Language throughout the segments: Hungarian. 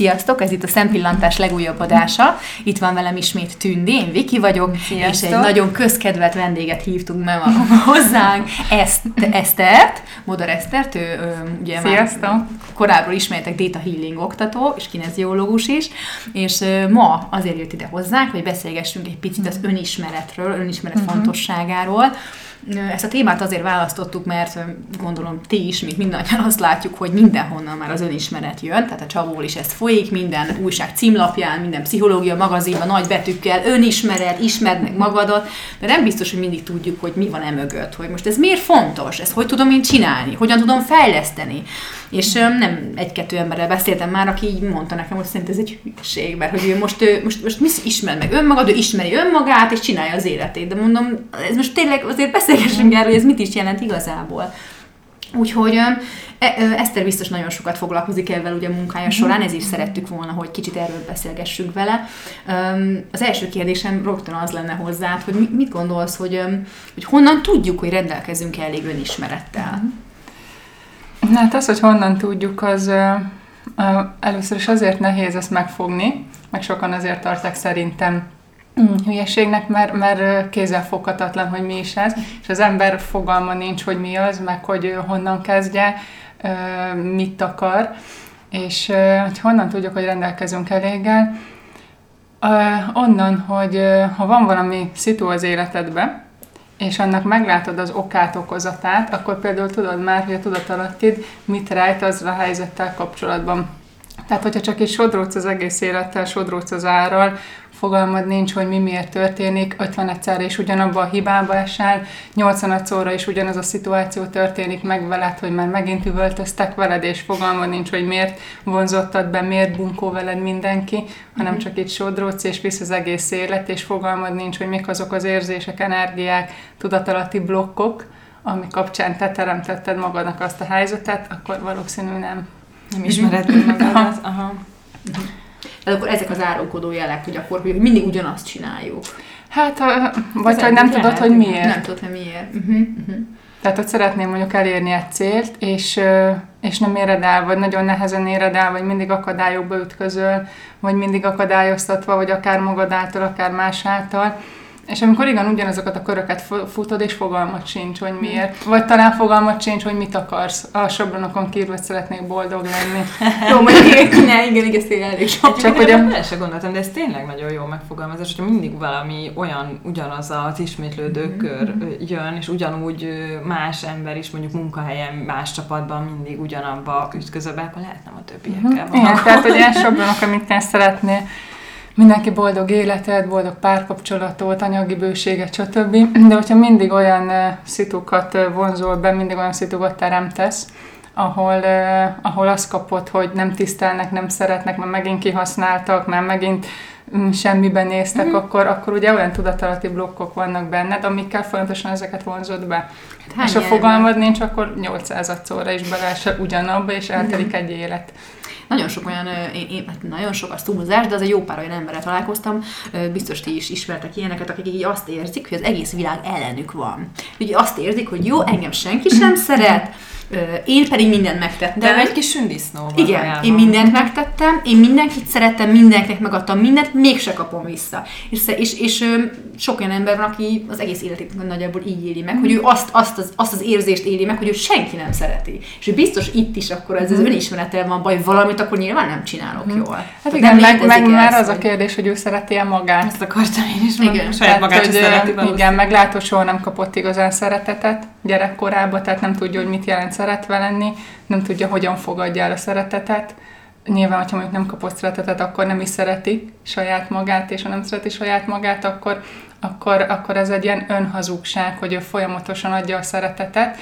Sziasztok, ez itt a Szempillantás legújabb adása. Itt van velem ismét Tündi, én Viki vagyok, Sziasztok. és egy nagyon közkedvelt vendéget hívtunk meg hozzánk, Ezt, Esztert, Modar Esztert, ő, ő ugye Sziasztok. már korábban ismertek Data Healing oktató, és kineziológus is, és ma azért jött ide hozzánk, hogy beszélgessünk egy picit az önismeretről, önismeret uh-huh. fontosságáról, ezt a témát azért választottuk, mert gondolom ti is, mint mindannyian azt látjuk, hogy mindenhonnan már az önismeret jön, tehát a csavól is ez folyik, minden újság címlapján, minden pszichológia magazinban nagy betűkkel önismeret, ismerd meg magadat, de nem biztos, hogy mindig tudjuk, hogy mi van e mögött, hogy most ez miért fontos, ezt hogy tudom én csinálni, hogyan tudom fejleszteni. És nem egy-kettő emberrel beszéltem már, aki így mondta nekem, hogy szerint ez egy hülyeség, mert hogy ő most, ő, most, most mi ismer meg önmagad, ő ismeri önmagát, és csinálja az életét. De mondom, ez most tényleg azért beszélgessünk erről, hogy ez mit is jelent igazából. Úgyhogy e, Eszter biztos nagyon sokat foglalkozik ebben ugye a munkája mhm. során, ezért szerettük volna, hogy kicsit erről beszélgessünk vele. Az első kérdésem rögtön az lenne hozzá, hogy mit gondolsz, hogy, hogy honnan tudjuk, hogy rendelkezünk elég önismerettel? Hát az, hogy honnan tudjuk, az először is azért nehéz ezt megfogni, meg sokan azért tartják szerintem mm, hülyeségnek, mert, mert kézzelfoghatatlan, hogy mi is ez, és az ember fogalma nincs, hogy mi az, meg hogy honnan kezdje, mit akar, és hogy honnan tudjuk, hogy rendelkezünk eléggel, onnan, hogy ha van valami szitu az életedben, és annak meglátod az okát, okozatát, akkor például tudod már, hogy a tudatalattid mit rejt az a helyzettel kapcsolatban. Tehát, hogyha csak is sodródsz az egész élettel, sodródsz az árral, fogalmad nincs, hogy mi miért történik, 50 egyszerre is ugyanabba a hibába esel, 80 szóra is ugyanaz a szituáció történik meg veled, hogy már megint üvöltöztek veled, és fogalmad nincs, hogy miért vonzottad be, miért bunkó veled mindenki, hanem mhm. csak itt sodródsz, és visz az egész élet, és fogalmad nincs, hogy mik azok az érzések, energiák, tudatalatti blokkok, ami kapcsán te teremtetted magadnak azt a helyzetet, akkor valószínű nem. Nem ismered magadat. Aha. Mhm. Tehát akkor ezek az árulkodó jelek, hogy akkor hogy mindig ugyanazt csináljuk. Hát, vagy hogy nem tudod, hogy miért. Nem tudod, hogy miért. Uh-huh, uh-huh. Tehát, hogy szeretném mondjuk elérni egy célt, és, és nem éred el, vagy nagyon nehezen éred el, vagy mindig akadályokba ütközöl, vagy mindig akadályoztatva, vagy akár magad által, akár más által, és amikor igen, ugyanazokat a köröket futod, és fogalmat sincs, hogy miért. Vagy talán fogalmat sincs, hogy mit akarsz. A sablonokon kívül, hogy szeretnék boldog lenni. jó, mondjuk igen, igen, igen, ez elég sok. Csak hogy a... se gondoltam, de ez tényleg nagyon jó megfogalmazás, hogy mindig valami olyan, ugyanaz az ismétlődő mm-hmm. kör jön, és ugyanúgy más ember is mondjuk munkahelyen, más csapatban mindig ugyanabba ütközöl be, akkor lehet nem a többiekkel. Mm-hmm. Igen, tehát hogy ilyen sablonok, amit te szeretnél mindenki boldog életet, boldog párkapcsolatot, anyagi bőséget, stb. De hogyha mindig olyan szitukat vonzol be, mindig olyan szitukat teremtesz, ahol, uh, ahol azt kapod, hogy nem tisztelnek, nem szeretnek, mert megint kihasználtak, mert megint um, semmiben néztek, mm. akkor, akkor ugye olyan tudatalati blokkok vannak benned, amikkel folyamatosan ezeket vonzod be. Hát, és ha fogalmad nincs, akkor 800 szóra is beleesel ugyanabba, és eltelik mm. egy élet nagyon sok olyan, én, én, hát nagyon sok az túlzás, de az egy jó pár olyan emberrel találkoztam, biztos ti is ismertek ilyeneket, akik így azt érzik, hogy az egész világ ellenük van. Ugye azt érzik, hogy jó, engem senki sem szeret, én pedig mindent megtettem. De egy kis sündisznó van Igen, olyan. én mindent megtettem, én mindenkit szerettem, mindenkinek megadtam mindent, mégse kapom vissza. És, és, és sok olyan ember van, aki az egész életét nagyjából így éli meg, hogy ő azt, azt, az, azt az érzést éli meg, hogy ő senki nem szereti. És ő biztos itt is akkor ez az mhm. önismeretel van baj, valamit akkor nyilván nem csinálok mm. jól. Hát igen, meg, meg már az a kérdés, hogy ő szereti -e magát. Ezt akartam én is mondani. Igen, saját magát hogy, szereti Igen, meg látod, soha nem kapott igazán szeretetet gyerekkorában, tehát nem tudja, hogy mit jelent szeretve lenni, nem tudja, hogyan fogadja el a szeretetet. Nyilván, hogyha mondjuk nem kapott szeretetet, akkor nem is szereti saját magát, és ha nem szereti saját magát, akkor, akkor, akkor ez egy ilyen önhazugság, hogy ő folyamatosan adja a szeretetet,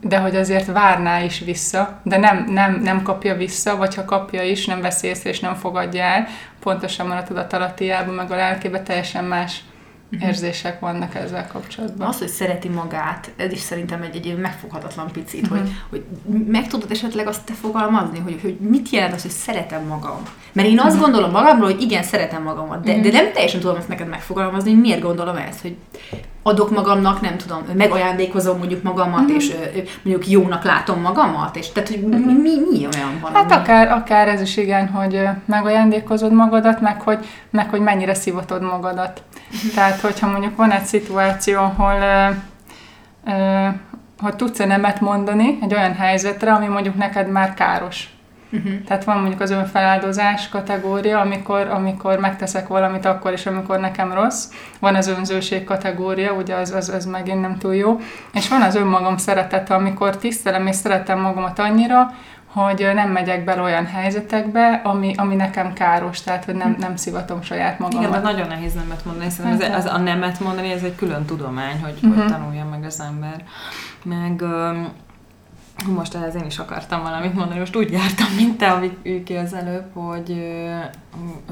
de hogy azért várná is vissza, de nem, nem, nem kapja vissza, vagy ha kapja is, nem veszi észre és nem fogadja el, pontosan van a tudatalattiában, meg a lelkébe teljesen más. Érzések vannak ezzel kapcsolatban. Az, hogy szereti magát, ez is szerintem egy, egy megfoghatatlan picit, uh-huh. hogy, hogy meg tudod esetleg azt te fogalmazni, hogy, hogy mit jelent az, hogy szeretem magam. Mert én azt uh-huh. gondolom magamról, hogy igen, szeretem magamat, de, uh-huh. de nem teljesen tudom ezt neked megfogalmazni, hogy miért gondolom ezt, hogy adok magamnak, nem tudom, megajándékozom mondjuk magamat, mm-hmm. és mondjuk jónak látom magamat, és tehát, hogy mi, mi, mi olyan van? Hát akár, akár ez is igen, hogy megajándékozod magadat, meg hogy, meg hogy mennyire szivatod magadat. Tehát, hogyha mondjuk van egy szituáció, ahol uh, uh, hogy tudsz-e nemet mondani egy olyan helyzetre, ami mondjuk neked már káros. Uh-huh. Tehát van mondjuk az önfeláldozás kategória, amikor, amikor megteszek valamit akkor is, amikor nekem rossz. Van az önzőség kategória, ugye az, az, az megint nem túl jó. És van az önmagam szeretete, amikor tisztelem és szeretem magamat annyira, hogy nem megyek bele olyan helyzetekbe, ami, ami nekem káros, tehát hogy nem, nem szivatom saját magamat. Igen, nagyon nehéz nemet mondani, szerintem ez, az, a nemet mondani, ez egy külön tudomány, hogy, uh-huh. hogy tanulja meg az ember. Meg most ehhez én is akartam valamit mondani, most úgy jártam, mint te, amit ők az előbb, hogy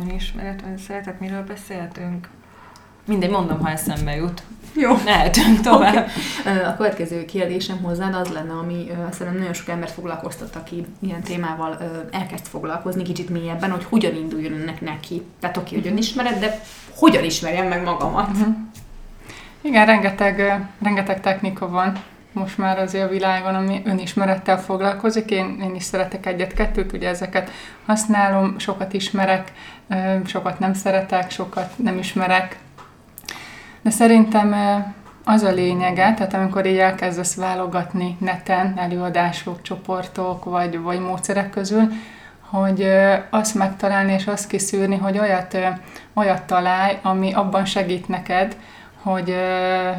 önismeret, szeretek, miről beszéltünk? Mindegy, mondom, ha eszembe jut. Jó. Lehetünk tovább. Okay. A következő kérdésem hozzád az lenne, ami szerintem nagyon sok embert foglalkoztat, aki ilyen témával elkezd foglalkozni kicsit mélyebben, hogy hogyan induljon önnek neki. Tehát oké, hogy önismered, de hogyan ismerjem meg magamat? Uh-huh. Igen, rengeteg, rengeteg technika van most már azért a világon, ami önismerettel foglalkozik. Én, én is szeretek egyet-kettőt, ugye ezeket használom, sokat ismerek, sokat nem szeretek, sokat nem ismerek. De szerintem az a lényege, tehát amikor így elkezdesz válogatni neten, előadások, csoportok, vagy, vagy módszerek közül, hogy azt megtalálni és azt kiszűrni, hogy olyat, olyat találj, ami abban segít neked, hogy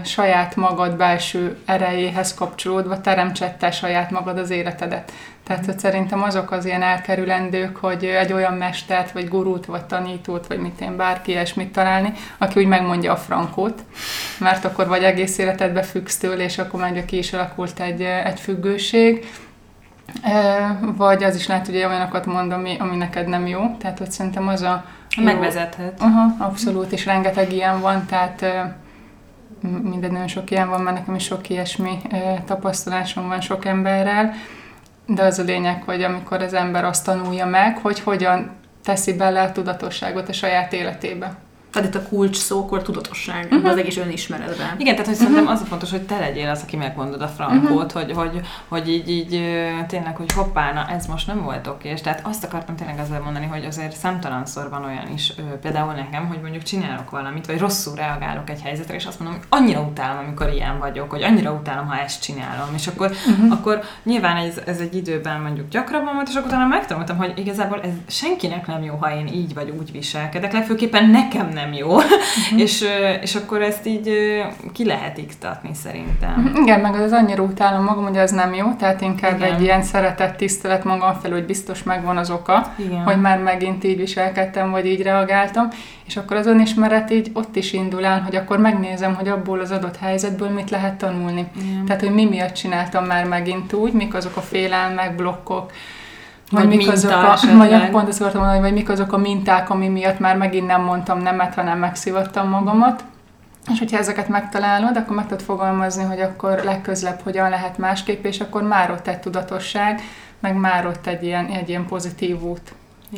saját magad belső erejéhez kapcsolódva teremtsette saját magad az életedet. Tehát hogy szerintem azok az ilyen elkerülendők, hogy egy olyan mestert, vagy gurút, vagy tanítót, vagy mit én bárki ilyesmit találni, aki úgy megmondja a frankót, mert akkor vagy egész életedbe függsz tőle, és akkor meg ki is alakult egy, egy függőség, vagy az is lehet, hogy olyanokat mond, ami, ami neked nem jó. Tehát, hogy szerintem az a... Megvezethet. Aha, abszolút, és rengeteg ilyen van, tehát minden nagyon sok ilyen van, mert nekem is sok ilyesmi tapasztalásom van sok emberrel, de az a lényeg, hogy amikor az ember azt tanulja meg, hogy hogyan teszi bele a tudatosságot a saját életébe. Tehát itt a kulcs szókor tudatosság, uh-huh. az egész önismeretben. Igen, tehát hogy uh-huh. szerintem az a fontos, hogy te legyél az, aki megmondod a frankót, uh-huh. hogy, hogy, hogy így, így tényleg, hogy hoppá, na ez most nem volt oké. És tehát azt akartam tényleg ezzel mondani, hogy azért számtalanszor van olyan is, például nekem, hogy mondjuk csinálok valamit, vagy rosszul reagálok egy helyzetre, és azt mondom, hogy annyira utálom, amikor ilyen vagyok, hogy annyira utálom, ha ezt csinálom. És akkor, uh-huh. akkor nyilván ez, ez egy időben mondjuk gyakrabban volt, és akkor utána megtanultam, hogy igazából ez senkinek nem jó, ha én így vagy úgy viselkedek, legfőképpen nekem nem jó. Uh-huh. és, és akkor ezt így ki lehet iktatni szerintem. Uh-huh. Igen, meg az annyira utálom magam, hogy az nem jó, tehát inkább Igen. egy ilyen szeretett tisztelet magam felül, hogy biztos megvan az oka, Igen. hogy már megint így viselkedtem, vagy így reagáltam, és akkor az önismeret így ott is indul el, hogy akkor megnézem, hogy abból az adott helyzetből mit lehet tanulni. Igen. Tehát, hogy mi miatt csináltam már megint úgy, mik azok a félelmek, blokkok, vagy, vagy mik azok a, vagy pont azt akartam mondani, vagy mik azok a minták, ami miatt már megint nem mondtam nemet, hanem megszivattam magamat. És hogyha ezeket megtalálod, akkor meg tudod fogalmazni, hogy akkor legközebb hogyan lehet másképp, és akkor már ott egy tudatosság, meg már ott egy ilyen, egy ilyen pozitív út.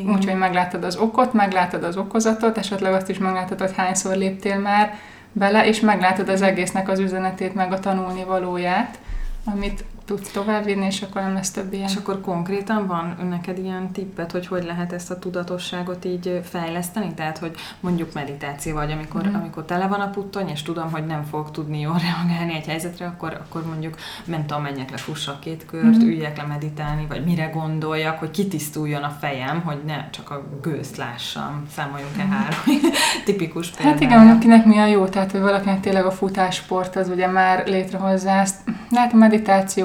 Úgyhogy meglátod az okot, meglátod az okozatot, esetleg azt is meglátod, hogy hányszor léptél már bele, és meglátod az egésznek az üzenetét, meg a tanulni valóját, amit tudsz továbbvinni, és akkor nem lesz több ilyen. És akkor konkrétan van neked ilyen tippet, hogy hogy lehet ezt a tudatosságot így fejleszteni? Tehát, hogy mondjuk meditáció vagy, amikor, mm. amikor tele van a puttony, és tudom, hogy nem fogok tudni jól reagálni egy helyzetre, akkor, akkor mondjuk nem tudom, menjek le, fussak két kört, mm. üljek le meditálni, vagy mire gondoljak, hogy kitisztuljon a fejem, hogy ne csak a gőzt lássam. Számoljunk-e mm. három tipikus például. Hát igen, akinek mi a jó, tehát hogy valakinek tényleg a futássport az ugye már létrehozza ezt. Lehet a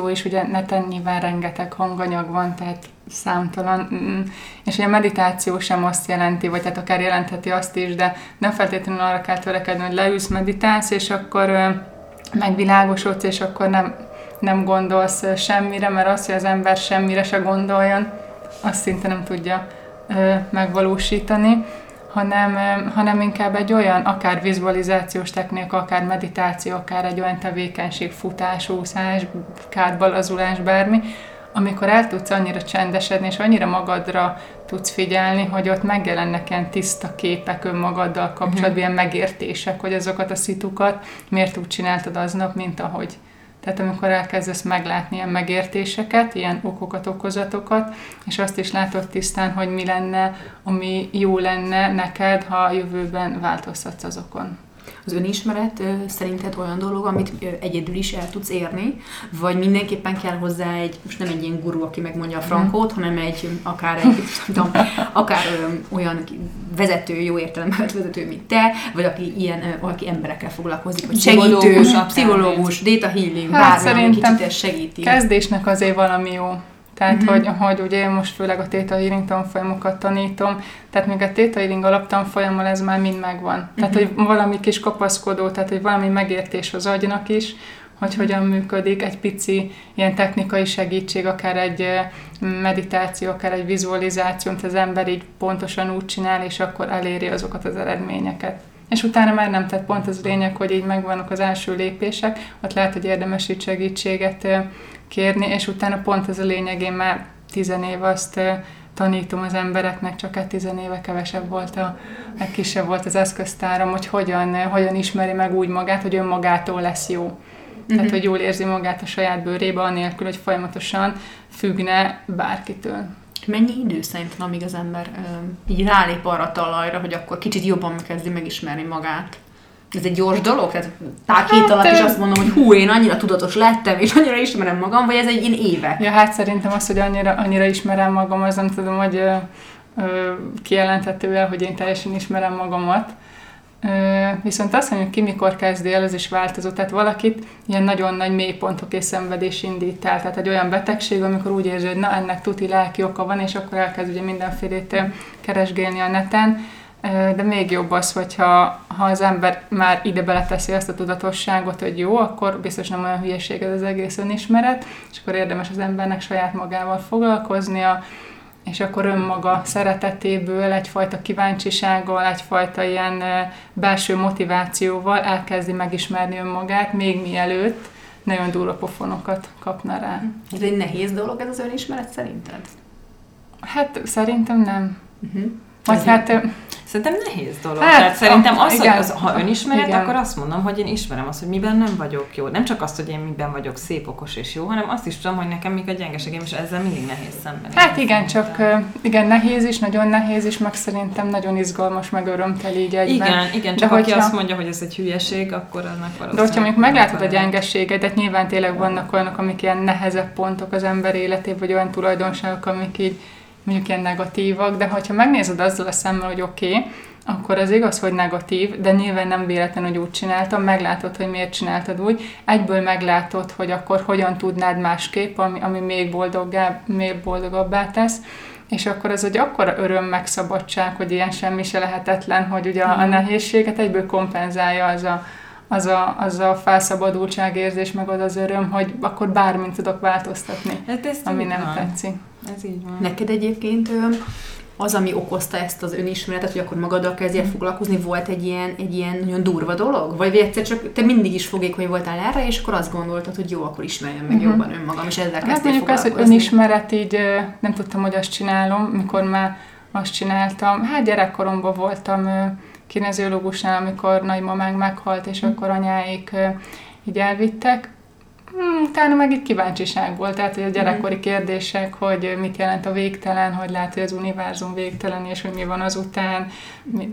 is, ugye neten nyilván rengeteg hanganyag van, tehát számtalan, és ugye a meditáció sem azt jelenti, vagy hát akár jelentheti azt is, de nem feltétlenül arra kell törekedni, hogy leülsz, meditálsz, és akkor megvilágosodsz, és akkor nem, nem gondolsz semmire, mert az, hogy az ember semmire se gondoljon, azt szinte nem tudja megvalósítani hanem, hanem inkább egy olyan, akár vizualizációs technika, akár meditáció, akár egy olyan tevékenység, futás, úszás, kárbalazulás, bármi, amikor el tudsz annyira csendesedni, és annyira magadra tudsz figyelni, hogy ott megjelennek ilyen tiszta képek önmagaddal kapcsolatban, uh-huh. ilyen megértések, hogy azokat a szitukat miért úgy csináltad aznap, mint ahogy. Tehát amikor elkezdesz meglátni ilyen megértéseket, ilyen okokat, okozatokat, és azt is látod tisztán, hogy mi lenne, ami jó lenne neked, ha a jövőben változtatsz azokon. Az önismeret szerinted olyan dolog, amit egyedül is el tudsz érni, vagy mindenképpen kell hozzá egy, most nem egy ilyen guru, aki megmondja a frankót, hanem egy akár egy, tudom, akár olyan vezető, jó értelemben vezető, mint te, vagy aki ilyen, aki emberekkel foglalkozik, vagy segítő, pszichológus, data healing, hát bármi, ami kicsit segíti. Kezdésnek azért valami jó. Tehát, uh-huh. hogy, hogy ugye én most főleg a Theta Healing tanfolyamokat tanítom, tehát még a Theta Healing alaptanfolyammal ez már mind megvan. Uh-huh. Tehát, hogy valami kis kapaszkodó, tehát, hogy valami megértés az agynak is, hogy hogyan működik, egy pici ilyen technikai segítség, akár egy meditáció, akár egy vizualizáció, amit az ember így pontosan úgy csinál, és akkor eléri azokat az eredményeket. És utána már nem, tehát pont az lényeg, hogy így megvannak az első lépések, ott lehet, hogy érdemes így segítséget kérni, és utána pont ez a lényeg, én már tizenév azt tanítom az embereknek, csak egy tizenéve kevesebb volt a, legkisebb volt az eszköztáram, hogy hogyan, hogyan ismeri meg úgy magát, hogy önmagától lesz jó. Uh-huh. Tehát, hogy jól érzi magát a saját bőrébe, anélkül, hogy folyamatosan függne bárkitől. Mennyi idő szerintem, amíg az ember ö, így rálép arra a talajra, hogy akkor kicsit jobban kezdi megismerni magát? ez egy gyors dolog? Tehát pár hét hát, alatt is azt mondom, hogy hú, én annyira tudatos lettem, és annyira ismerem magam, vagy ez egy ilyen éve? Ja, hát szerintem az, hogy annyira, annyira ismerem magam, az nem tudom, hogy ö, ö, kijelenthető el, hogy én teljesen ismerem magamat. Viszont azt mondjuk ki, mikor kezdi el, az is változó. Tehát valakit ilyen nagyon nagy mélypontok és szenvedés indít el. Tehát egy olyan betegség, amikor úgy érzi, hogy na, ennek tuti lelki oka van, és akkor elkezd ugye mindenfélét keresgélni a neten de még jobb az, hogyha ha az ember már ide beleteszi azt a tudatosságot, hogy jó, akkor biztos nem olyan hülyeség ez az egész önismeret, és akkor érdemes az embernek saját magával foglalkoznia, és akkor önmaga szeretetéből, egyfajta kíváncsisággal, egyfajta ilyen belső motivációval elkezdi megismerni önmagát, még mielőtt nagyon durva pofonokat kapna rá. Ez egy nehéz dolog ez az önismeret szerinted? Hát szerintem nem. Uh-huh. Vagy hát Szerintem nehéz dolog. Hát, Tehát szerintem az, igen, hogy az, ha önismeret, igen. akkor azt mondom, hogy én ismerem azt, hogy miben nem vagyok jó. Nem csak azt, hogy én miben vagyok szép, okos és jó, hanem azt is tudom, hogy nekem még a gyengeségem, és ezzel mindig nehéz szemben. Hát igen, csak igen, nehéz is, nagyon nehéz is, meg szerintem nagyon izgalmas, meg örömteli így egyben. Igen, igen, csak De aki hogyha, azt mondja, hogy ez egy hülyeség, akkor annak valószínűleg... De hogyha mondjuk meglátod a gyengeségedet, nyilván tényleg vannak olyanok, amik ilyen nehezebb pontok az ember életében, vagy olyan tulajdonságok, amik így mondjuk ilyen negatívak, de ha megnézed azzal a szemmel, hogy oké, okay, akkor az igaz, hogy negatív, de nyilván nem véletlen, hogy úgy csináltam, meglátod, hogy miért csináltad úgy, egyből meglátod, hogy akkor hogyan tudnád másképp, ami, ami még, boldoggá, még boldogabbá tesz, és akkor az egy akkora öröm, megszabadság, hogy ilyen semmi se lehetetlen, hogy ugye a, a nehézséget egyből kompenzálja az a, az a, az a felszabadultságérzés, meg az az öröm, hogy akkor bármint tudok változtatni, hát ami nem van. tetszik. Ez így van. Neked egyébként az, ami okozta ezt az önismeretet, hogy akkor magaddal kezdjél mm. foglalkozni, volt egy ilyen, egy ilyen nagyon durva dolog? Vagy egyszer csak te mindig is fogékony voltál erre, és akkor azt gondoltad, hogy jó, akkor ismerjem meg mm-hmm. jobban önmagam, és ezzel hát kezdtél mondjuk az, hogy önismeret így nem tudtam, hogy azt csinálom, mikor már azt csináltam. Hát gyerekkoromban voltam kineziológusnál, amikor nagymamánk meghalt, és mm. akkor anyáik így elvittek, Hmm, utána meg itt kíváncsiság volt, tehát hogy a gyerekkori mhm. kérdések, hogy mit jelent a végtelen, hogy lehet, hogy az univerzum végtelen, és hogy mi van azután,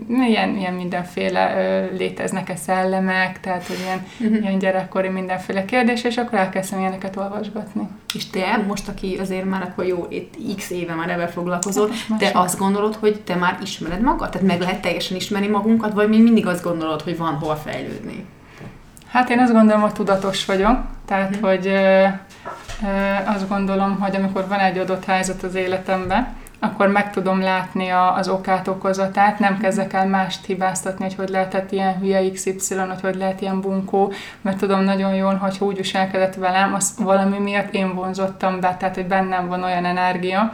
milyen, ilyen mindenféle léteznek-e szellemek, tehát hogy ilyen, uh-huh. ilyen gyerekkori mindenféle kérdés, és akkor elkezdtem ilyeneket olvasgatni. És te, most aki azért már akkor jó, itt x éve már ebben foglalkozol, hát te azt gondolod, hogy te már ismered magad? Tehát meg lehet teljesen ismerni magunkat, vagy még mindig azt gondolod, hogy van hol fejlődni? Hát én azt gondolom, hogy tudatos vagyok, tehát mm. hogy azt gondolom, hogy amikor van egy adott helyzet az életemben, akkor meg tudom látni a, az okát, okozatát, nem kezdek el mást hibáztatni, hogy hogy lehetett ilyen hülye XY, hogy hogy lehet ilyen bunkó, mert tudom nagyon jól, hogy úgy viselkedett velem, az valami miatt én vonzottam be, tehát hogy bennem van olyan energia,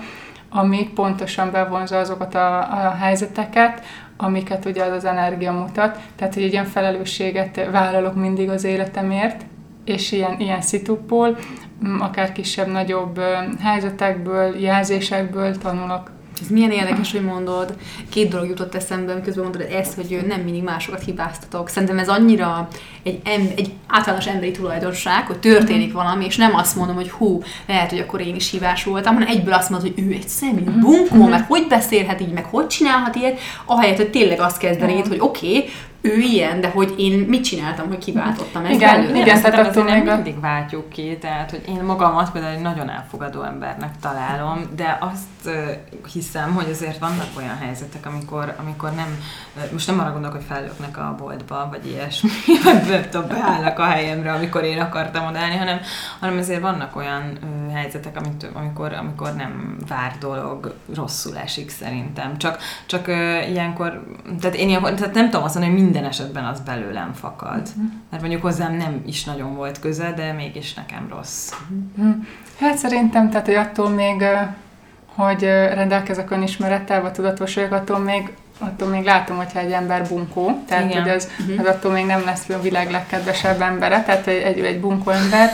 ami pontosan bevonza azokat a, a helyzeteket, amiket ugye az az energia mutat. Tehát, hogy egy ilyen felelősséget vállalok mindig az életemért, és ilyen, ilyen szitupból, akár kisebb-nagyobb helyzetekből, jelzésekből tanulok. Ez milyen érdekes, hogy mondod. Két dolog jutott eszembe, miközben mondod ezt, hogy nem mindig másokat hibáztatok. Szerintem ez annyira egy, em, egy általános emberi tulajdonság, hogy történik valami, és nem azt mondom, hogy hú, lehet, hogy akkor én is hibás voltam, hanem egyből azt mondod, hogy ő egy személy, uh-huh. bunkó, uh-huh. mert hogy beszélhet így, meg hogy csinálhat ilyet, ahelyett, hogy tényleg azt kezdenéd, hogy oké, okay, ő ilyen, de hogy én mit csináltam, hogy kiváltottam ezt Igen, belőle. igen tehát attól még mindig váltjuk ki, tehát hogy én magamat például egy nagyon elfogadó embernek találom, de azt hiszem, hogy azért vannak olyan helyzetek, amikor, amikor nem, most nem arra gondolok, hogy fellöknek a boltba, vagy ilyesmi, vagy beállnak a helyemre, amikor én akartam odállni, hanem, hanem azért vannak olyan helyzetek, amit, amikor, amikor nem vár dolog, rosszul esik szerintem. Csak, csak ilyenkor, tehát én ilyenkor, tehát nem tudom azt mondani, hogy minden esetben az belőlem fakad. Uh-huh. Mert mondjuk hozzám nem is nagyon volt köze, de mégis nekem rossz. Uh-huh. Hát szerintem, tehát hogy attól még, hogy rendelkezek önismerettel, vagy tudatos vagyok, attól még attól még látom, hogyha egy ember bunkó, tehát Igen. hogy az, uh-huh. az attól még nem lesz a világ legkedvesebb embere, tehát egy, egy, egy bunkó ember,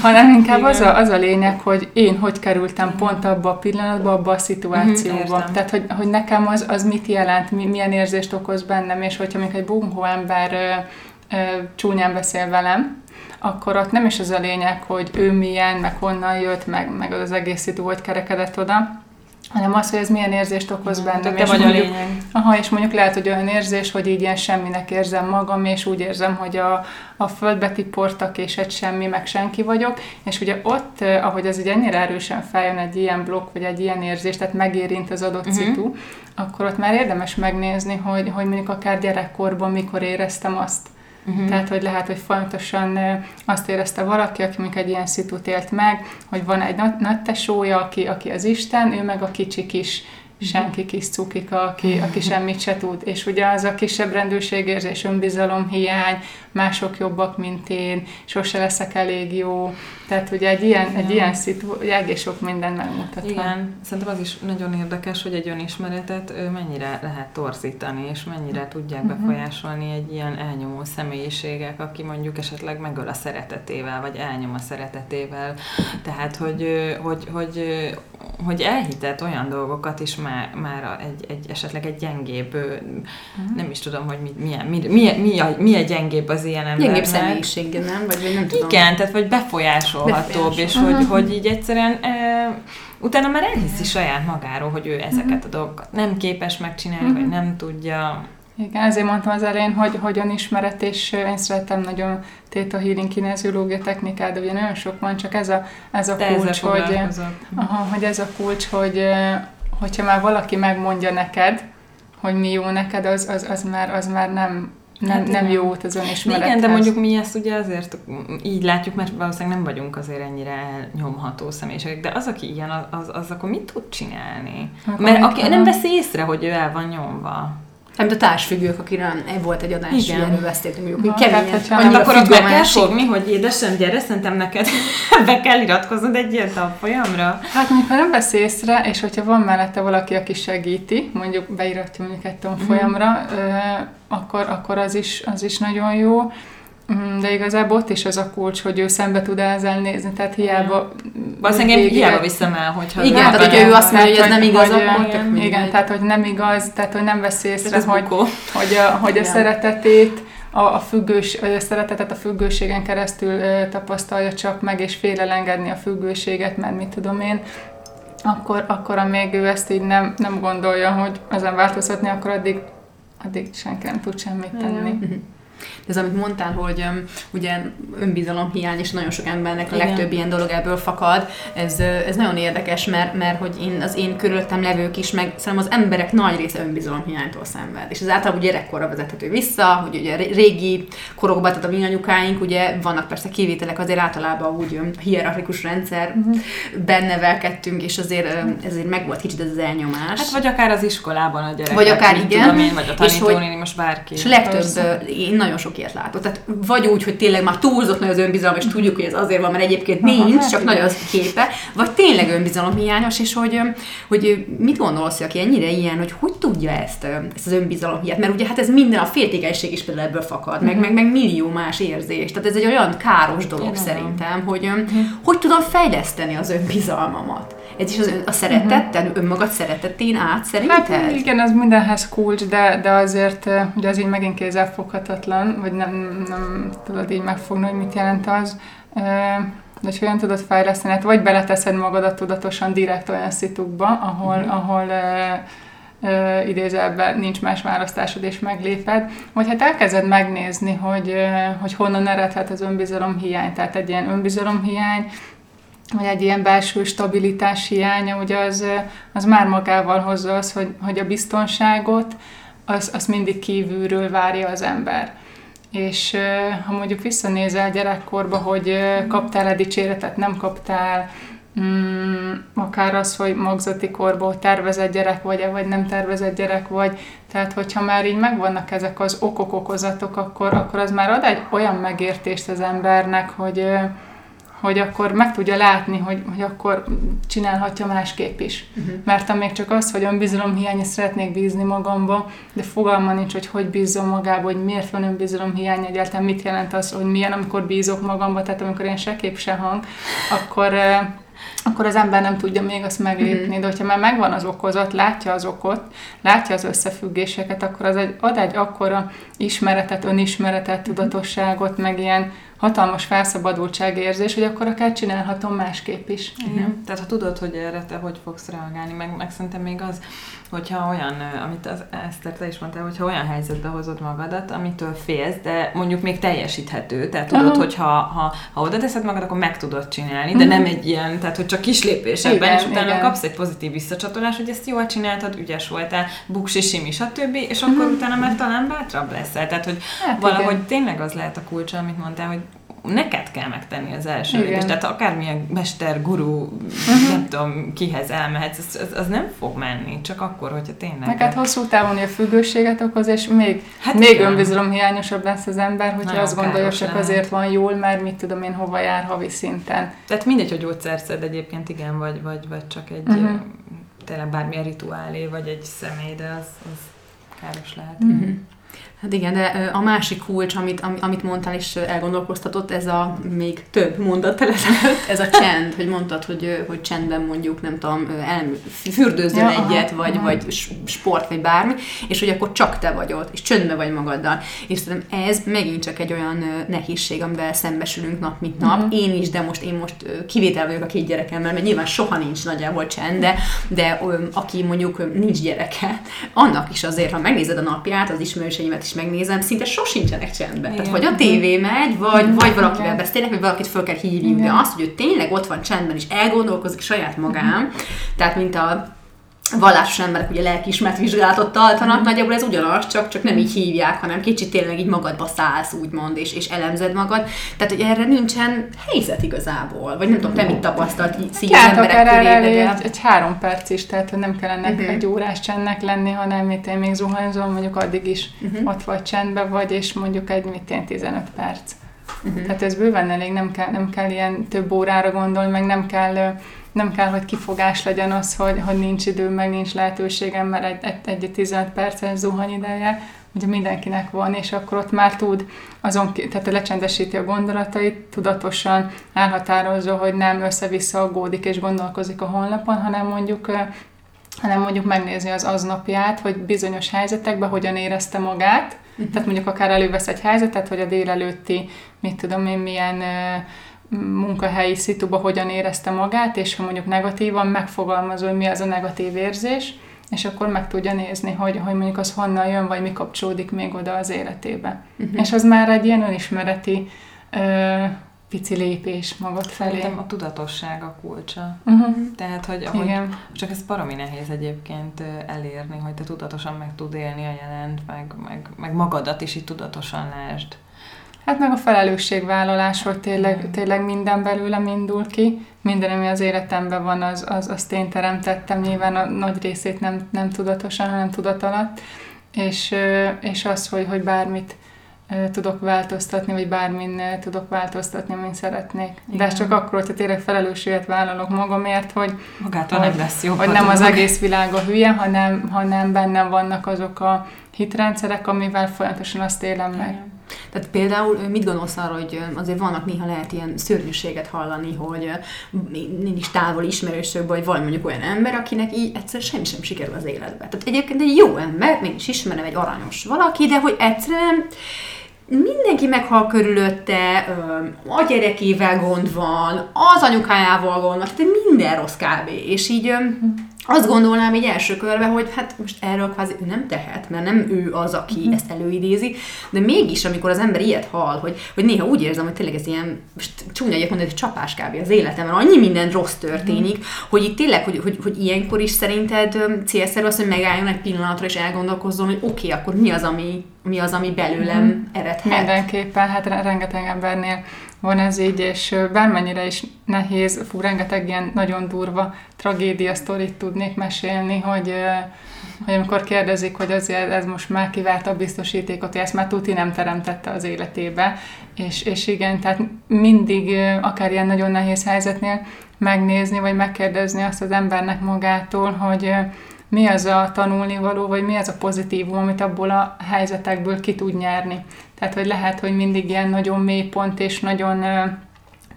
hanem inkább az a, az a lényeg, hogy én hogy kerültem pont abba a pillanatba, abba a szituációba. Mm, Tehát, hogy, hogy nekem az, az mit jelent, mi, milyen érzést okoz bennem, és hogyha még egy bunkó ember ö, ö, csúnyán beszél velem, akkor ott nem is az a lényeg, hogy ő milyen, meg honnan jött, meg, meg az egész szitu, hogy kerekedett oda, hanem az, hogy ez milyen érzést okoz bennem. Te vagy mondjuk, a lényeg. Aha, és mondjuk lehet, hogy olyan érzés, hogy így ilyen semminek érzem magam, és úgy érzem, hogy a, a földbe tiportak, és egy semmi, meg senki vagyok, és ugye ott, eh, ahogy ez egy ennyire erősen feljön egy ilyen blokk, vagy egy ilyen érzés, tehát megérint az adott uh-huh. szitu, akkor ott már érdemes megnézni, hogy, hogy mondjuk akár gyerekkorban mikor éreztem azt, Uh-huh. Tehát, hogy lehet, hogy folyamatosan azt érezte valaki, aki mondjuk egy ilyen szitut élt meg, hogy van egy nagy, nagy tesója, aki, aki az Isten, ő meg a kicsi kis senki kis cukika, aki, aki semmit se tud. És ugye az a kisebb rendőrségérzés, önbizalom hiány, mások jobbak, mint én, sose leszek elég jó. Tehát ugye egy ilyen, egy ilyen szitu, egész sok minden megmutat. Igen, szerintem az is nagyon érdekes, hogy egy önismeretet mennyire lehet torzítani, és mennyire tudják mhm. befolyásolni egy ilyen elnyomó személyiségek, aki mondjuk esetleg megöl a szeretetével, vagy elnyom a szeretetével. Tehát, hogy, hogy, hogy, hogy elhitet olyan dolgokat is már, már egy, egy, esetleg egy gyengébb, uh-huh. nem is tudom, hogy mi, milyen, mi, mi, mi, a, mi a gyengébb az ilyen embernek. Gyengébb személyiség, nem? Vagy, vagy nem tudom. Igen, tehát vagy befolyásolhatóbb, Befolyásol. és uh-huh. hogy, hogy így egyszerűen e, utána már elhiszi saját magáról, hogy ő ezeket uh-huh. a dolgokat nem képes megcsinálni, uh-huh. vagy nem tudja. Igen, ezért mondtam az elején, hogy hogyan ismeret, és én szeretem nagyon Theta Healing kineziológia technikát, de ugye nagyon sok van, csak ez a, ez a kulcs, hogy, aha, hogy ez a kulcs, hogy hogyha már valaki megmondja neked, hogy mi jó neked, az, az, az, már, az már nem, nem, hát nem jó út az önismerethez. Igen, de mondjuk mi ezt ugye azért így látjuk, mert valószínűleg nem vagyunk azért ennyire nyomható személyiségek, de az, aki ilyen, az, az, az akkor mit tud csinálni? Akkor mert aki nem veszi észre, hogy ő el van nyomva. Nem, a társfüggők, akire volt egy adás, Igen. erről beszéltünk, mondjuk, hogy keményen, hát, akkor ott meg kell fogni, hogy édesem, gyere, szerintem neked be kell iratkoznod egy ilyen tanfolyamra. Hát mondjuk, ha nem vesz észre, és hogyha van mellette valaki, aki segíti, mondjuk beiratja mondjuk egy tanfolyamra, mm. akkor, akkor az, is, az is nagyon jó. Mm, de igazából ott is az a kulcs, hogy ő szembe tud ezzel nézni, tehát hiába... Valószínűleg hiába viszem el, hogyha... Igen, tehát hogyha ő azt mondja, hogy ez nem igaz, akkor igen, igen, tehát hogy nem igaz, tehát hogy nem vesz észre, hogy, hogy a, hogy a szeretetét, a, a, függős, a szeretetet a függőségen keresztül ö, tapasztalja csak meg, és félel engedni a függőséget, mert mit tudom én, akkor, akkor amíg ő ezt így nem, nem gondolja, hogy ezen változtatni, akkor addig, addig senki nem tud semmit tenni. Mm. De ez, amit mondtál, hogy ugye önbizalom hiány, és nagyon sok embernek a legtöbb ilyen dolog ebből fakad, ez, ez nagyon érdekes, mert, mert hogy én, az én körülöttem levők is, meg szerintem az emberek nagy része önbizalom hiánytól szenved. És ez általában gyerekkorra vezethető vissza, hogy ugye régi korokban, tehát a mi anyukáink, ugye vannak persze kivételek, azért általában úgy hierarchikus rendszerben uh-huh. nevelkedtünk, és azért ezért meg volt kicsit ez az elnyomás. Hát vagy akár az iskolában a gyerek. Vagy akár igen. Tudom én, vagy a tanítónéni, most bárki. És legtöbb, én nagyon sok ilyet látok. Tehát vagy úgy, hogy tényleg már túlzott nagy az önbizalom, és tudjuk, hogy ez azért van, mert egyébként nincs, Aha, csak nagy az képe, vagy tényleg önbizalom hiányos, és hogy, hogy mit gondolsz, aki ennyire ilyen, hogy hogy tudja ezt, ezt az önbizalom hiányt, mert ugye hát ez minden, a féltékenység is például ebből fakad, meg, meg, meg millió más érzés. Tehát ez egy olyan káros dolog Igen. szerintem, hogy hogy tudom fejleszteni az önbizalmamat. Ez is az, a szeretettel, uh-huh. önmagad szeretetén át szerinted? Hát igen, az mindenhez kulcs, de, de azért ugye az így megint kézzelfoghatatlan, vagy nem, nem tudod így megfogni, hogy mit jelent az. De hogy hogyan tudod fejleszteni, hát vagy beleteszed magadat tudatosan direkt olyan szitukba, ahol, uh-huh. ahol uh, idézelben nincs más választásod, és megléped, vagy hát elkezded megnézni, hogy, uh, hogy honnan eredhet az önbizalom hiány. Tehát egy ilyen önbizalom hiány, vagy egy ilyen belső stabilitás hiánya, ugye az, az már magával hozza az, hogy, hogy a biztonságot, az, az mindig kívülről várja az ember. És ha mondjuk visszanézel gyerekkorba, hogy kaptál-e dicséretet, nem kaptál, mm, akár az, hogy magzati korból tervezett gyerek vagy-e, vagy nem tervezett gyerek vagy. Tehát, hogyha már így megvannak ezek az okok-okozatok, akkor, akkor az már ad egy olyan megértést az embernek, hogy, hogy akkor meg tudja látni, hogy, hogy akkor csinálhatja másképp is. Uh-huh. Mert amíg csak az, hogy önbizalom hiánya szeretnék bízni magamba, de fogalma nincs, hogy hogy bízom magába, hogy miért van önbizalom hiány, egyáltalán mit jelent az, hogy milyen, amikor bízok magamba, tehát amikor én se kép, se hang, akkor akkor az ember nem tudja még azt meglépni, mm-hmm. de hogyha már megvan az okozat, látja az okot, látja az összefüggéseket, akkor az egy, ad egy akkora ismeretet, önismeretet, tudatosságot, meg ilyen hatalmas felszabadultság érzés, hogy akkor akár csinálhatom másképp is. Igen. Tehát ha tudod, hogy erre te hogy fogsz reagálni, meg, meg szerintem még az, hogyha olyan, amit az Eszter, te is mondtál, hogyha olyan helyzetbe hozod magadat, amitől félsz, de mondjuk még teljesíthető, tehát tudod, uh-huh. hogy ha, ha, ha oda teszed magad, akkor meg tudod csinálni, de nem egy ilyen, tehát hogy csak kis lépésekben, igen, és utána igen. kapsz egy pozitív visszacsatolás, hogy ezt jól csináltad, ügyes voltál, buksi, simi, stb., és akkor uh-huh. utána már talán bátrabb leszel. Tehát, hogy hát valahogy igen. tényleg az lehet a kulcsa, amit mondtál, hogy neked kell megtenni az első lépést. Tehát akármilyen mester, guru, uh-huh. nem tudom, kihez elmehetsz, az, az, az nem fog menni, csak akkor, hogyha tényleg... Meg hát hosszú távon a függőséget okoz, és még, hát még önbizalom hiányosabb lesz az ember, hogyha Nagyon azt gondolja, csak lehet. azért van jól, mert mit tudom én, hova jár havi szinten. Tehát mindegy, hogy gyógyszerszed egyébként, igen, vagy, vagy, vagy csak egy uh-huh. tényleg bármilyen rituálé, vagy egy személy, de az, az káros lehet. Uh-huh. Hát igen, de a másik kulcs, amit, amit mondtál és elgondolkoztatott, ez a még több mondat ezelőtt, ez a csend, hogy mondtad, hogy, hogy csendben mondjuk, nem tudom, el, fürdőzzön ja, egyet, aha, vagy, aha. vagy sport, vagy bármi, és hogy akkor csak te vagy ott, és csöndben vagy magaddal. És szerintem ez megint csak egy olyan nehézség, amivel szembesülünk nap, mint nap. Uh-huh. Én is, de most én most kivétel vagyok a két gyerekemmel, mert nyilván soha nincs nagyjából csend, de, de aki mondjuk nincs gyereke, annak is azért, ha megnézed a napját, az ismerőseimet is megnézem, szinte sosincsenek csendben. Igen. Tehát vagy a tévé megy, vagy, vagy valakivel beszélnek, vagy valakit föl kell hívni, de azt, hogy ő tényleg ott van csendben, és elgondolkozik saját magán, tehát mint a vallásos emberek ugye lelkiismert vizsgálatot tartanak, mm. nagyjából ez ugyanaz, csak, csak nem így hívják, hanem kicsit tényleg így magadba szállsz, úgymond, és, és elemzed magad. Tehát, hogy erre nincsen helyzet igazából, vagy nem tudom, te mit tapasztalt így hát, emberek akár elég egy, egy, három perc is, tehát nem kellene uh-huh. egy órás csendnek lenni, hanem mit én még zuhanyzom, mondjuk addig is uh-huh. ott vagy csendben vagy, és mondjuk egy mit én 15 perc. Uh-huh. Tehát ez bőven elég, nem kell, nem kell ilyen több órára gondolni, meg nem kell nem kell, hogy kifogás legyen az, hogy, hogy nincs időm, meg nincs lehetőségem, mert egy, egy, egy 15 perces zuhany ideje, ugye mindenkinek van, és akkor ott már tud azon, tehát lecsendesíti a gondolatait, tudatosan elhatározza, hogy nem össze-vissza aggódik és gondolkozik a honlapon, hanem mondjuk hanem mondjuk megnézi az aznapját, hogy bizonyos helyzetekben hogyan érezte magát, uh-huh. tehát mondjuk akár elővesz egy helyzetet, hogy a délelőtti, mit tudom én, milyen munkahelyi szituba hogyan érezte magát, és ha mondjuk negatívan megfogalmazol, hogy mi az a negatív érzés, és akkor meg tudja nézni, hogy, hogy mondjuk az honnan jön, vagy mi kapcsolódik még oda az életébe. Uh-huh. És az már egy ilyen önismereti ö, pici lépés magad felé. Szerintem a tudatosság a kulcsa. Uh-huh. Tehát, hogy ahogy, Igen. csak ez baromi nehéz egyébként elérni, hogy te tudatosan meg tud élni a jelent, meg, meg, meg magadat is így tudatosan lásd. Hát meg a felelősségvállalás, hogy tényleg, tényleg minden belőlem indul ki, minden, ami az életemben van, az, az, azt én teremtettem, nyilván a nagy részét nem, nem tudatosan, hanem tudat alatt, és, és az, hogy, hogy bármit tudok változtatni, vagy bármin tudok változtatni, amin szeretnék. Igen. De ez csak akkor, hogyha tényleg felelősséget vállalok magamért, hogy, Magától hogy, nem lesz jó. Hogy nem az egész világ a hülye, hanem, hanem bennem vannak azok a hitrendszerek, amivel folyamatosan azt élem meg. Igen. Tehát például mit gondolsz arra, hogy azért vannak néha lehet ilyen szörnyűséget hallani, hogy nincs távol ismerősökből, vagy van mondjuk olyan ember, akinek így egyszer semmi sem sikerül az életbe. Tehát egyébként egy jó ember, mégis ismerem egy aranyos valaki, de hogy egyszerűen mindenki meghal körülötte, a gyerekével gond van, az anyukájával gond van, tehát minden rossz kb. És így azt gondolnám egy első körbe, hogy hát most erről kvázi ő nem tehet, mert nem ő az, aki uh-huh. ezt előidézi, de mégis, amikor az ember ilyet hall, hogy, hogy néha úgy érzem, hogy tényleg ez ilyen, most csúnya egyet mondani, hogy csapás kb. az életem, mert annyi minden rossz történik, uh-huh. hogy itt tényleg, hogy, hogy, hogy ilyenkor is szerinted célszerű az, hogy megálljon egy pillanatra és elgondolkozzon, hogy oké, okay, akkor mi az, ami, mi az, ami belőlem uh-huh. eredhet. Mindenképpen, hát rengeteg embernél van ez így, és bármennyire is nehéz, fú, rengeteg ilyen nagyon durva tragédia sztorit tudnék mesélni, hogy, hogy amikor kérdezik, hogy azért ez most már kivált a biztosítékot, ezt már tuti nem teremtette az életébe, és, és igen, tehát mindig, akár ilyen nagyon nehéz helyzetnél megnézni, vagy megkérdezni azt az embernek magától, hogy mi az a tanulnivaló, vagy mi az a pozitívum, amit abból a helyzetekből ki tud nyerni. Tehát, hogy lehet, hogy mindig ilyen nagyon mély pont, és nagyon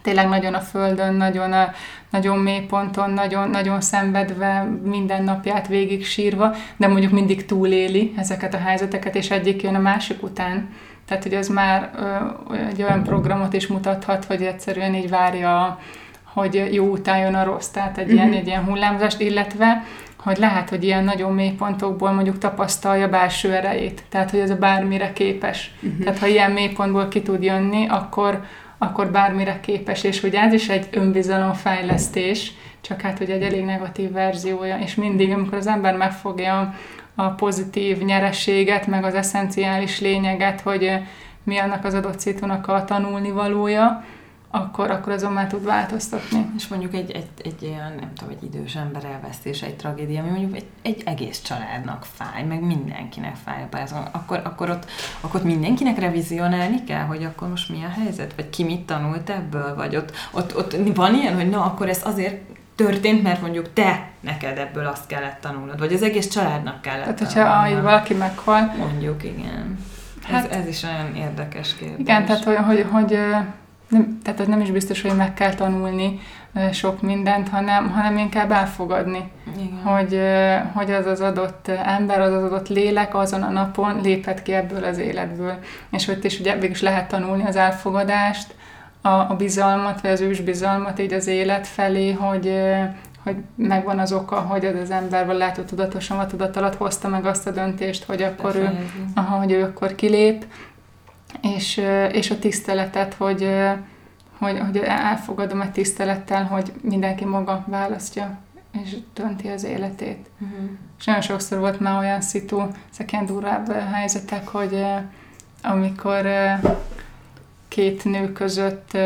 tényleg nagyon a földön, nagyon, a, nagyon mély ponton, nagyon, nagyon szenvedve, minden napját végig sírva, de mondjuk mindig túléli ezeket a helyzeteket, és egyik jön a másik után. Tehát, hogy az már ö, egy olyan programot is mutathat, hogy egyszerűen így várja, hogy jó után jön a rossz, tehát egy, ilyen, egy ilyen hullámzást, illetve hogy lehet, hogy ilyen nagyon mély pontokból mondjuk tapasztalja belső erejét. Tehát, hogy ez a bármire képes. Uh-huh. Tehát, ha ilyen mély pontból ki tud jönni, akkor, akkor bármire képes, és hogy ez is egy önbizalomfejlesztés, csak hát, hogy egy elég negatív verziója, és mindig, amikor az ember megfogja a pozitív nyerességet, meg az eszenciális lényeget, hogy mi annak az adott szitunak a tanulni valója, akkor, akkor azon már tud változtatni. És mondjuk egy, egy, egy olyan, nem tudom, egy idős ember elvesztése, egy tragédia, ami mondjuk egy, egy egész családnak fáj, meg mindenkinek fáj akkor, akkor, ott, akkor ott mindenkinek revizionálni kell, hogy akkor most mi a helyzet, vagy ki mit tanult ebből, vagy ott, ott, ott van ilyen, hogy na, akkor ez azért történt, mert mondjuk te neked ebből azt kellett tanulnod, vagy az egész családnak kellett Tehát, hogyha tanulnod. valaki meghal. Mondjuk, igen. Hát, ez, ez is olyan érdekes kérdés. Igen, tehát hogy, hogy, hogy nem, tehát nem is biztos, hogy meg kell tanulni sok mindent, hanem, hanem inkább elfogadni, Igen. Hogy, hogy az az adott ember, az az adott lélek azon a napon léphet ki ebből az életből. És hogy is ugye végül is lehet tanulni az elfogadást, a, a bizalmat, vagy az ősbizalmat így az élet felé, hogy, hogy megvan az oka, hogy az az ember, hogy tudatosan vagy tudat alatt hozta meg azt a döntést, hogy akkor ő, aha, hogy ő akkor kilép, és, és a tiszteletet, hogy, hogy, hogy elfogadom a tisztelettel, hogy mindenki maga választja és dönti az életét. Uh-huh. És nagyon sokszor volt már olyan szitu, ezek durvább helyzetek, hogy amikor két nő között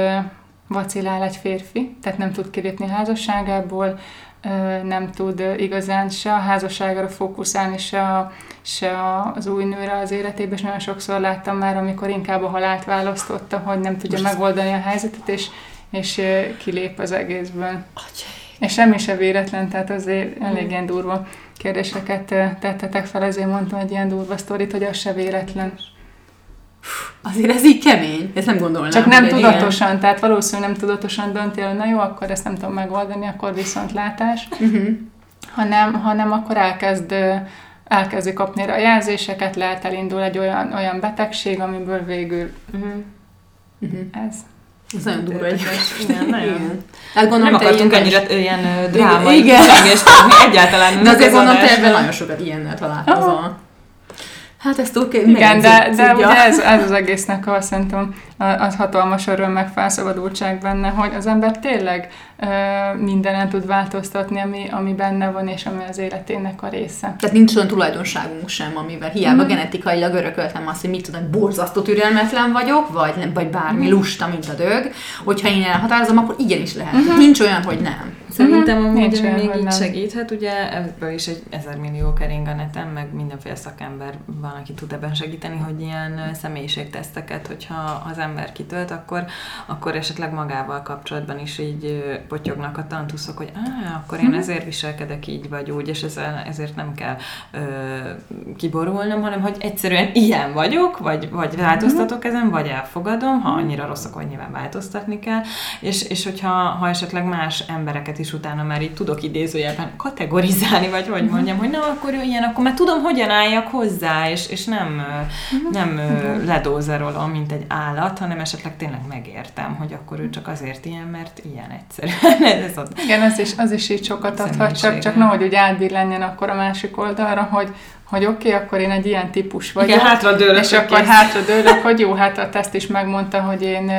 vacilál egy férfi, tehát nem tud kilépni házasságából, nem tud igazán se a házasságra fókuszálni, se, a, se az új nőre az életében, és nagyon sokszor láttam már, amikor inkább a halált választotta, hogy nem tudja Most megoldani a helyzetet, és, és kilép az egészből. Atyai. És semmi se véletlen, tehát azért elég ilyen durva kérdéseket tettetek fel, ezért mondtam egy ilyen durva sztorit, hogy az se véletlen. Azért ez így kemény, ezt nem gondolnám. Csak nem tudatosan, ilyen... tehát valószínűleg nem tudatosan döntél, hogy na jó, akkor ezt nem tudom megoldani, akkor viszont látás, uh-huh. hanem, hanem akkor elkezd elkezdi kapni a jelzéseket, lehet elindul egy olyan, olyan betegség, amiből végül uh-huh. Uh-huh. ez. Ez nagyon durva egy. Igen, nagyon. Hát gondolom, nem akartunk ennyire ilyen drámai igen. egyáltalán. De azért gondolom, te ebben nagyon sokat ilyennel találkozol. Hát ezt túl kell, Igen, de, de ugye ez, ez az egésznek a, szerintem az hatalmas öröm meg felszabadultság benne, hogy az ember tényleg mindenen tud változtatni, ami, ami benne van, és ami az életének a része. Tehát nincs olyan tulajdonságunk sem, amivel hiába mm. genetikailag örököltem azt, hogy mit tudom, borzasztó türelmetlen vagyok, vagy, vagy bármi mm. lusta, mint a dög, hogyha én elhatározom, akkor igenis lehet. Mm-hmm. Nincs olyan, hogy nem. Szerintem Mhm. amúgy, Nincs még így nem. segíthet, ugye ebből is egy ezer millió kering a neten, meg mindenféle szakember van, aki tud ebben segíteni, hogy ilyen személyiségteszteket, hogyha az ember kitölt, akkor, akkor esetleg magával kapcsolatban is így potyognak a tantuszok, hogy á, akkor Mhm. én ezért viselkedek így vagy úgy, és ezzel, ezért nem kell ö, kiborulnom, hanem hogy egyszerűen ilyen vagyok, vagy, vagy változtatok ezen, vagy elfogadom, ha annyira rossz, akkor nyilván változtatni kell, és, és hogyha ha esetleg más embereket is utána már így tudok idézőjelben kategorizálni, vagy hogy mondjam, hogy na, akkor ő ilyen, akkor már tudom, hogyan álljak hozzá, és, és nem, nem ledózerolom, mint egy állat, hanem esetleg tényleg megértem, hogy akkor ő csak azért ilyen, mert ilyen egyszerűen. Ez az, Igen, az is, az is így sokat adhat, csak, csak nehogy úgy átbillenjen akkor a másik oldalra, hogy, hogy oké, okay, akkor én egy ilyen típus vagyok. Igen, hátradőlök, És hogy akkor kész. hátradőlök, hogy jó, hát a teszt is megmondta, hogy én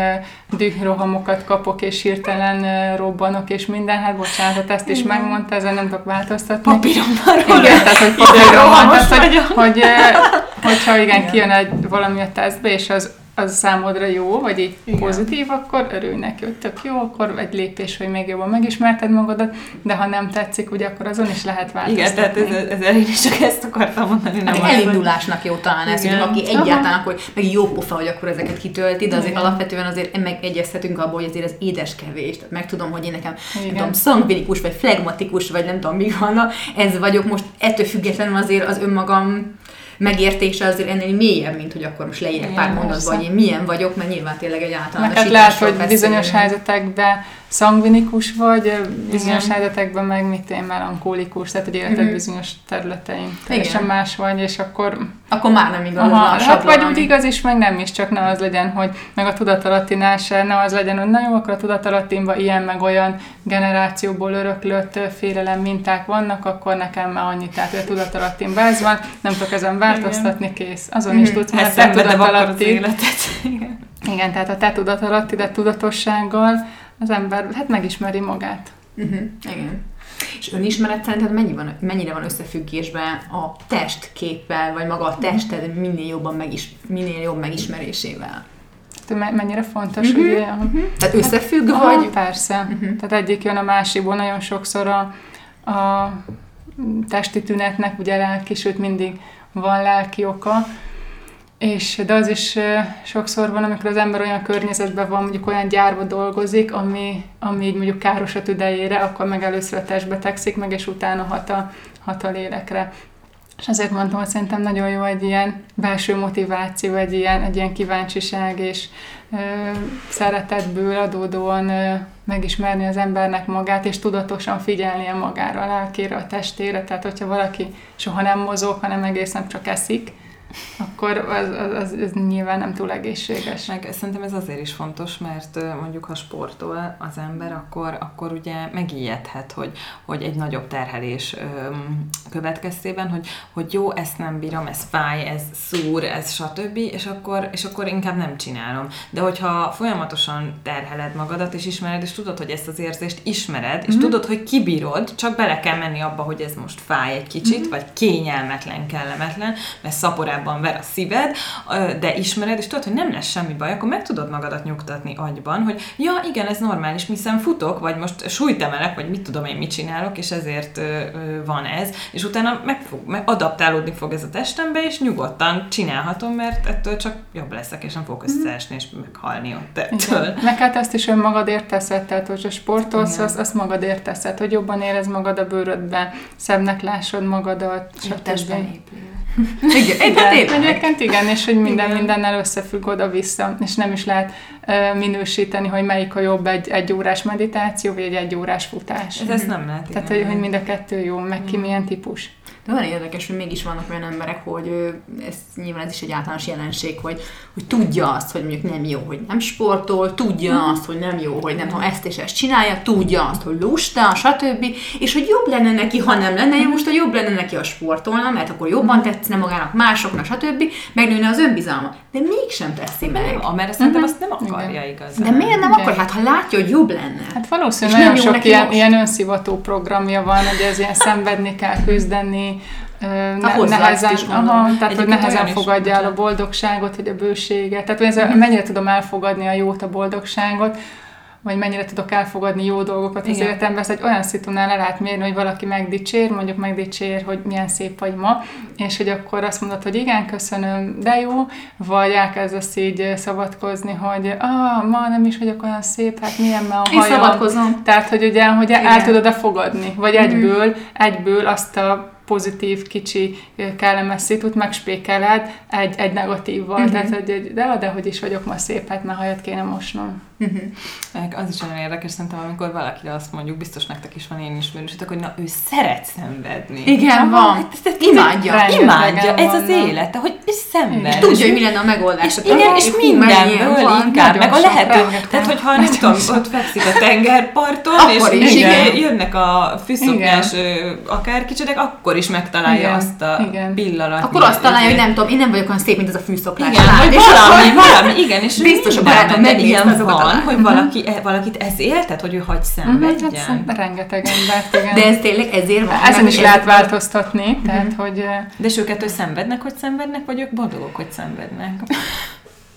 dührohamokat kapok, és hirtelen robbanok, és minden, hát bocsánat, a teszt is megmondta, ezen nem tudok változtatni. papírom van róla. Igen, tehát hogy rohamos tehát, hogy, hogy, hogyha igen, kijön egy valami a tesztbe, és az, az számodra jó, vagy így Igen. pozitív, akkor örülj neki, hogy tök jó, akkor egy lépés, hogy még jobban megismerted magadat, de ha nem tetszik, ugye akkor azon is lehet Igen, változtatni. tehát ez, ez én is csak ezt akartam mondani. Nem Hát elindulásnak jó talán ez, hogy Igen. aki egyáltalán, akkor meg jó pofa, hogy akkor ezeket kitölti, de azért alapvetően azért megegyezhetünk abból, hogy azért az édes kevés. Tehát meg tudom, hogy én nekem nem Igen. tudom, szangvinikus, vagy flegmatikus, vagy nem tudom, mi van, ez vagyok. Most ettől függetlenül azért az önmagam megértése azért ennél mélyebb, mint hogy akkor most Igen, pár mondatban, hogy én milyen vagyok, mert nyilván tényleg egy általános Neked lehet, hogy bizonyos helyzetekben szangvinikus vagy, bizonyos helyzetekben meg mit én melankólikus, tehát hogy életed Mhm. bizonyos területein teljesen más vagy, és akkor Akkor már nem igaz Aha, a hát sablon, vagy úgy igaz is, meg nem is, csak ne az legyen, hogy meg a tudatalattinál se, ne az legyen, hogy na jó, akkor a tudatalattinban ilyen meg olyan generációból öröklött félelem minták vannak, akkor nekem már annyi, tehát hogy a tudatalattinban ez van, nem tudok ezen változtatni, kész. Azon is Mhm. tudsz, mert a te életet. Igen. igen, tehát a te tudatalattid, tudatossággal az ember hát megismeri magát. Uh-huh, igen. És önismeret szerinted mennyi van, mennyire van összefüggésben a testképpel, vagy maga a tested minél jobban megis, minél jobb megismerésével? Tehát me- mennyire fontos, Mhm. ugye? Tehát összefügg, Aha, vagy? Persze. Mhm. Tehát egyik jön a másikból. Nagyon sokszor a, a testi tünetnek ugye lelki, sőt mindig van lelki oka, és, de az is sokszor van, amikor az ember olyan környezetben van, mondjuk olyan gyárba dolgozik, ami, ami így mondjuk káros a tüdejére, akkor meg először a testbe tekszik meg, és utána hat a, hat a lélekre. És azért mondtam, hogy szerintem nagyon jó egy ilyen belső motiváció, egy ilyen, egy ilyen kíváncsiság és ö, szeretetből adódóan ö, megismerni az embernek magát, és tudatosan figyelnie magára, a lelkére, a testére. Tehát, hogyha valaki soha nem mozog, hanem egész nap csak eszik, akkor az, az, az, az nyilván nem túl egészséges. Meg szerintem ez azért is fontos, mert mondjuk ha sportol az ember, akkor, akkor ugye megijedhet, hogy, hogy egy nagyobb terhelés öm, következtében, hogy, hogy jó, ezt nem bírom, ez fáj, ez szúr, ez stb., és akkor, és akkor inkább nem csinálom. De hogyha folyamatosan terheled magadat, és ismered, és tudod, hogy ezt az érzést ismered, és tudod, hogy kibírod, csak bele kell menni abba, hogy ez most fáj egy kicsit, vagy kényelmetlen, kellemetlen, mert szaporában ver a szíved, de ismered, és tudod, hogy nem lesz semmi baj, akkor meg tudod magadat nyugtatni agyban, hogy ja, igen, ez normális, hiszen futok, vagy most súlyt emelek, vagy mit tudom én, mit csinálok, és ezért van ez, és utána meg fog, meg adaptálódni fog ez a testembe, és nyugodtan csinálhatom, mert ettől csak jobb leszek, és nem fogok összeesni, és meghalni ott ettől. Meg hát ezt is önmagadért teszed, tehát hogyha sportolsz, azt, azt magadért teszed, hogy jobban érez magad a bőrödbe, szebbnek lássad magadat, a testben stb. Igen, igen, tényleg. egyébként igen, és hogy minden Igen. mindennel összefügg oda-vissza, és nem is lehet ö, minősíteni, hogy melyik a jobb egy, egy órás meditáció, vagy egy egy órás futás. Ez ezt nem lehet. Tehát, igen. hogy, hogy mind a kettő jó, meg ki milyen típus. De olyan érdekes, hogy mégis vannak olyan emberek, hogy ez nyilván ez is egy általános jelenség, hogy, hogy tudja azt, hogy mondjuk nem jó, hogy nem sportol, tudja azt, hogy nem jó, hogy nem, ha ezt és ezt csinálja, tudja azt, hogy lusta, stb. És hogy jobb lenne neki, ha nem lenne jó, lusta, jobb lenne neki, ha sportolna, mert akkor jobban tetszene magának, másoknak, stb. Megnőne az önbizalma. De mégsem teszi meg. Nem, mert szerintem azt nem akarja igazán. De miért nem akar? Hát ha látja, hogy jobb lenne. Hát valószínűleg nagyon sok ilyen, most. ilyen önszivató programja van, hogy ez ilyen szenvedni kell, küzdeni, ne, hozzá nehezen, is gondolom. aha, tehát hogy nehezen fogadja el a boldogságot, vagy a bőséget. Tehát hogy ez, Mhm. a- mennyire tudom elfogadni a jót, a boldogságot, vagy mennyire tudok elfogadni jó dolgokat az Igen. életemben, ezt egy olyan szitunál le lehet mérni, hogy valaki megdicsér, mondjuk megdicsér, hogy milyen szép vagy ma, és hogy akkor azt mondod, hogy igen, köszönöm, de jó, vagy elkezdesz így szabadkozni, hogy ah, ma nem is vagyok olyan szép, hát milyen ma a Én hajam. szabadkozom. Tehát, hogy ugye, hogy el Igen. tudod-e fogadni, vagy egyből, egyből azt a pozitív, kicsi, kellemes szitut megspékeled egy, egy negatívval. Mhm. Tehát, hogy egy, de, de hogy is vagyok ma szép, hát már hajat kéne mosnom. Meg Az is nagyon érdekes szerintem, amikor valakire azt mondjuk, biztos nektek is van én ismerősötök, hogy na ő szeret szenvedni. Igen, Ah, van. hát ezt- ezt- Imádja. Imádja, ez az élete, hogy ő szenved. És tudja, hogy mi lenne a megoldás. És igen, és mindenből inkább, meg a lehető, tehát hogyha nem tudom, ott fekszik a tengerparton, és is, jönnek a fűszoknyás ö, akárkicsidek, akkor is megtalálja Igen, azt a igen. pillanat. Akkor azt találja, hogy nem tudom, én nem vagyok olyan szép, mint az a fűszoklás. Igen, lány. vagy És valami, akkor- valami, igen, és Biztos a barátom megnézte ilyen van, lány- hogy valaki, e- valakit ez éltet, hogy ő hagy Mhm, szenvedjen. hát szerintem rengeteg embert, igen. De ez tényleg ezért van. Ezen Meg is lehet változtatni, tehát, hogy ö, De és őket ő szenvednek, hogy szenvednek, vagy ők boldogok, hogy szenvednek?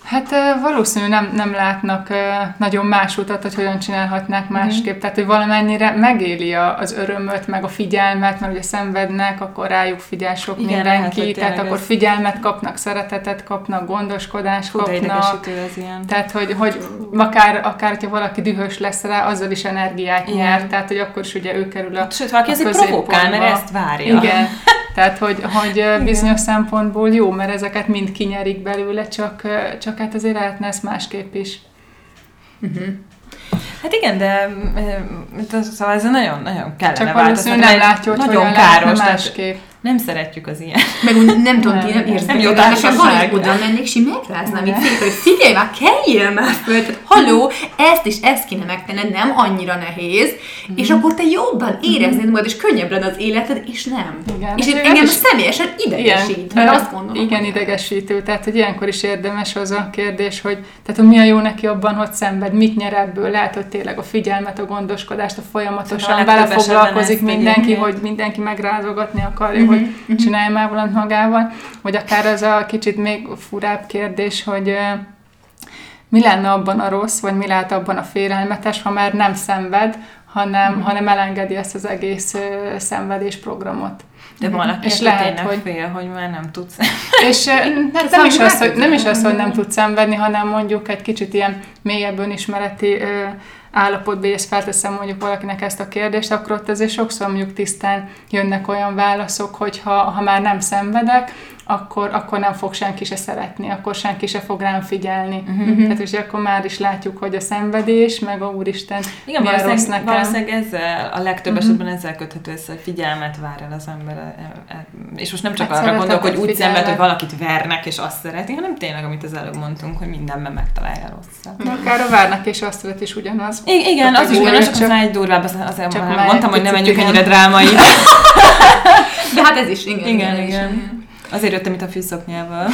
Hát ö, valószínű nem, nem látnak nagyon más utat, hogy hogyan csinálhatnák másképp. Tehát, hogy valamennyire megéli az örömöt, meg a figyelmet, mert ugye szenvednek, akkor rájuk figyel sok Igen, lehet, mindenki, hogy tehát akkor ez- figyelmet kapnak, szeretetet kapnak, gondoskodást de kapnak. ez ilyen. Tehát, hogy, hogy akár, akár, hogyha valaki dühös lesz rá, azzal is energiát Igen. nyer, tehát, hogy akkor is ugye ő kerül a Sőt, valaki a azért provokál, mert ezt várja. Igen, tehát, hogy, hogy bizonyos szempontból jó, mert ezeket mind kinyerik belőle, csak, csak hát azért lehetne ezt másképp is. Hát igen, de szóval ez nagyon, nagyon kellene Csak valószínűleg nem látja, hogy nagyon káros, másképp. Nem szeretjük az ilyen. Meg úgy nem tudom, ti nem érzitek. nem jó társaság. oda mennék, és megráznám, így szépen, hogy figyelj már, keljél már föl, tehát haló, ezt is ezt kéne megtenned, nem annyira nehéz, és akkor te jobban éreznéd magad, és könnyebb lenne az életed, és nem. Igen. És ez engem is- személyesen idegesít, mert azt gondolom. Igen, idegesítő. Tehát, hogy ilyenkor is érdemes az a kérdés, hogy, tehát, hogy mi a jó neki abban, hogy szenved, mit nyer ebből. Lehet, hogy tényleg a figyelmet, a gondoskodást, a Szóval folyamatosan vele esetben foglalkozik mindenki, hogy mindenki megrázogatni akarja, hogy csinálja már valamit magával. Vagy akár az a kicsit még furább kérdés, hogy mi lenne abban a rossz, vagy mi lehet abban a félelmetes, ha már nem szenved, hanem, hanem elengedi ezt az egész ö, szenvedés programot. De van, aki És lehet, hogy- fél, hogy már nem tudsz. És hát nem, is az, hogy, nem is az, hogy nem tud szenvedni, hanem mondjuk egy kicsit ilyen mélyebb önismereti ö, állapotba, és ezt felteszem mondjuk valakinek ezt a kérdést, akkor ott azért sokszor mondjuk tisztán jönnek olyan válaszok, hogy ha, ha már nem szenvedek, akkor, akkor nem fog senki se szeretni, akkor senki se fog rám figyelni. Uh-huh. Tehát és akkor már is látjuk, hogy a szenvedés, meg a Úristen Igen, milyen rossz valószínűleg, nekem. valószínűleg ezzel, a legtöbb uh-huh. esetben ezzel köthető össze, hogy figyelmet vár el az ember. e- e- És most nem csak Hát arra gondolok, hogy úgy szenved, hogy valakit vernek, és azt szereti, hanem tényleg, amit az előbb mondtunk, hogy mindenben megtalálja rosszat. De akár a várnak és azt szeret is ugyanaz. I- igen, az is ugyanaz, csak aztán egy durvább, az- azért mondtam, hogy ne picit menjünk ennyire drámai. De hát ez is, igen. Igen, igen. Azért jöttem itt a fűszoknyával.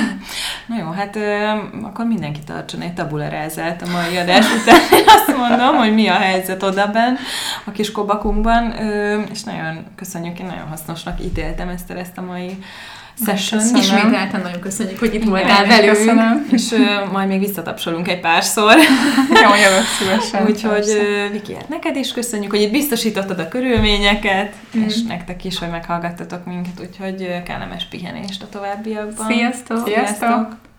Na jó, hát ö, akkor mindenki tartson egy tabulerázát a mai adás után. Én azt mondom, hogy mi a helyzet odaben a kis kobakunkban, ö, és nagyon köszönjük, én nagyon hasznosnak ítéltem ezt, ezt a mai session Köszönöm. Ismételten nagyon köszönjük, hogy itt voltál velünk. köszönöm. és ö, majd még visszatapsolunk egy párszor. Jó, jövök szívesen. Úgyhogy ö, Viki, hát neked is köszönjük, hogy itt biztosítottad a körülményeket, és nektek is, hogy meghallgattatok minket, úgyhogy ö, kellemes pihenést a továbbiakban. Sziasztok! Sziasztok!